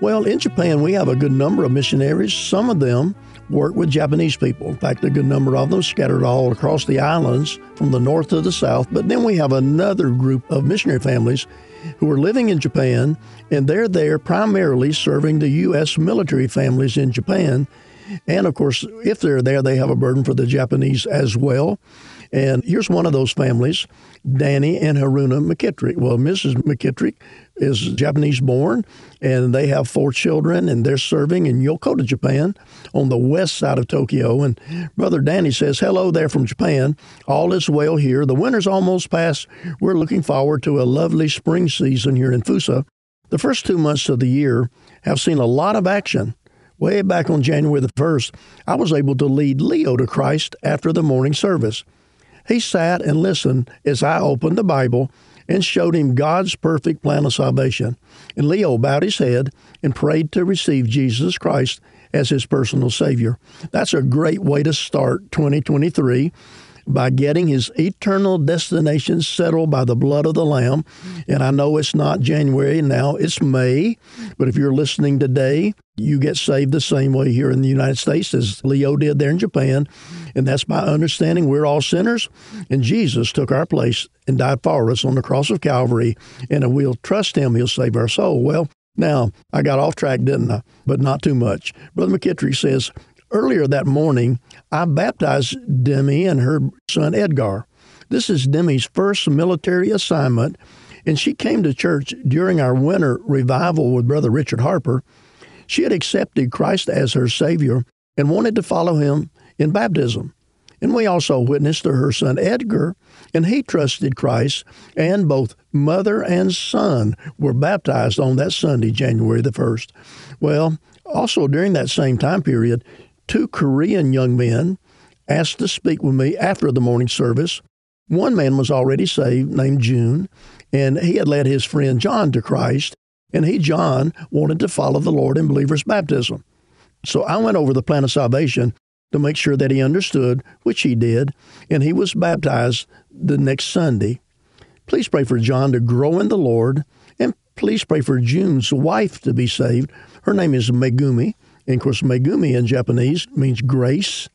Well, in Japan, we have a good number of missionaries. Some of them work with Japanese people. In fact, a good number of them scattered all across the islands from the north to the south. But then we have another group of missionary families who are living in Japan, and they're there primarily serving the U.S. military families in Japan. And of course, if they're there, they have a burden for the Japanese as well. And here's one of those families, Danny and Haruna McKittrick. Well, Mrs. McKittrick is Japanese born, and they have four children, and they're serving in Yokota, Japan, on the west side of Tokyo. And Brother Danny says, Hello there from Japan. All is well here. The winter's almost past. We're looking forward to a lovely spring season here in Fussa. The first two months of the year have seen a lot of action. Way back on January the 1st, I was able to lead Leo to Christ after the morning service. He sat and listened as I opened the Bible and showed him God's perfect plan of salvation. And Leo bowed his head and prayed to receive Jesus Christ as his personal Savior. That's a great way to start 2023 by getting his eternal destination settled by the blood of the Lamb. And I know it's not January now, it's May. But if you're listening today, you get saved the same way here in the United States as Leo did there in Japan. And that's by understanding we're all sinners, and Jesus took our place and died for us on the cross of Calvary. And if we'll trust Him, He'll save our soul. Well, now, I got off track, didn't I? But not too much. Brother McKittrick says, Earlier that morning, I baptized Demi and her son Edgar. This is Demi's first military assignment, and she came to church during our winter revival with Brother Richard Harper. She had accepted Christ as her Savior and wanted to follow him in baptism. And we also witnessed to her son Edgar, and he trusted Christ, and both mother and son were baptized on that Sunday, January the 1st. Well, also during that same time period, two Korean young men asked to speak with me after the morning service. One man was already saved, named June, and he had led his friend John to Christ, and he, John, wanted to follow the Lord in believer's baptism. So I went over the plan of salvation to make sure that he understood, which he did, and he was baptized the next Sunday. Please pray for John to grow in the Lord, and please pray for June's wife to be saved. Her name is Megumi, and of course, Megumi in Japanese means grace.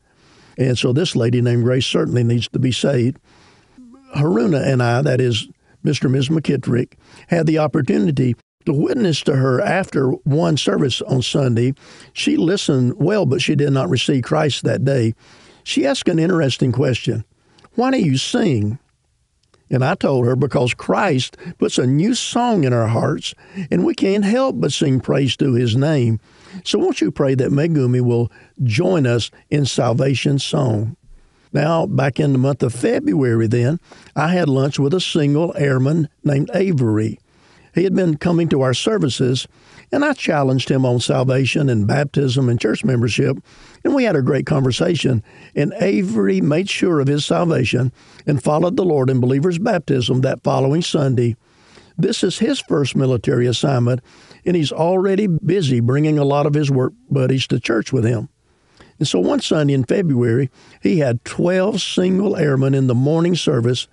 And so this lady named Grace certainly needs to be saved. Haruna and I, that is Mr. and Ms. McKittrick, had the opportunity to witness to her after one service on Sunday. She listened well, but she did not receive Christ that day. She asked an interesting question Why do you sing? And I told her because Christ puts a new song in our hearts, and we can't help but sing praise to his name. So won't you pray that Megumi will join us in salvation song? Now, back in the month of February, then, I had lunch with a single airman named Avery. He had been coming to our services, and I challenged him on salvation and baptism and church membership, and we had a great conversation. And Avery made sure of his salvation and followed the Lord in believer's baptism that following Sunday. This is his first military assignment, and he's already busy bringing a lot of his work buddies to church with him. And so one Sunday in February, he had 12 single airmen in the morning service,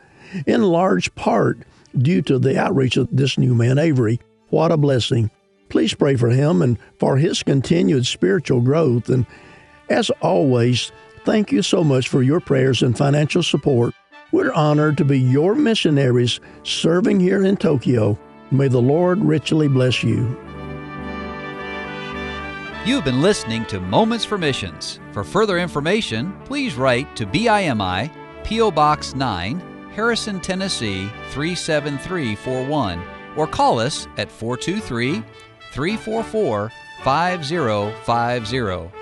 in large part due to the outreach of this new man, Avery. What a blessing. Please pray for him and for his continued spiritual growth. And as always, thank you so much for your prayers and financial support. We're honored to be your missionaries serving here in Tokyo. May the Lord richly bless you. You've been listening to Moments for Missions. For further information, please write to BIMI, P.O. Box 9, Harrison, Tennessee 37341, or call us at 423 344 5050.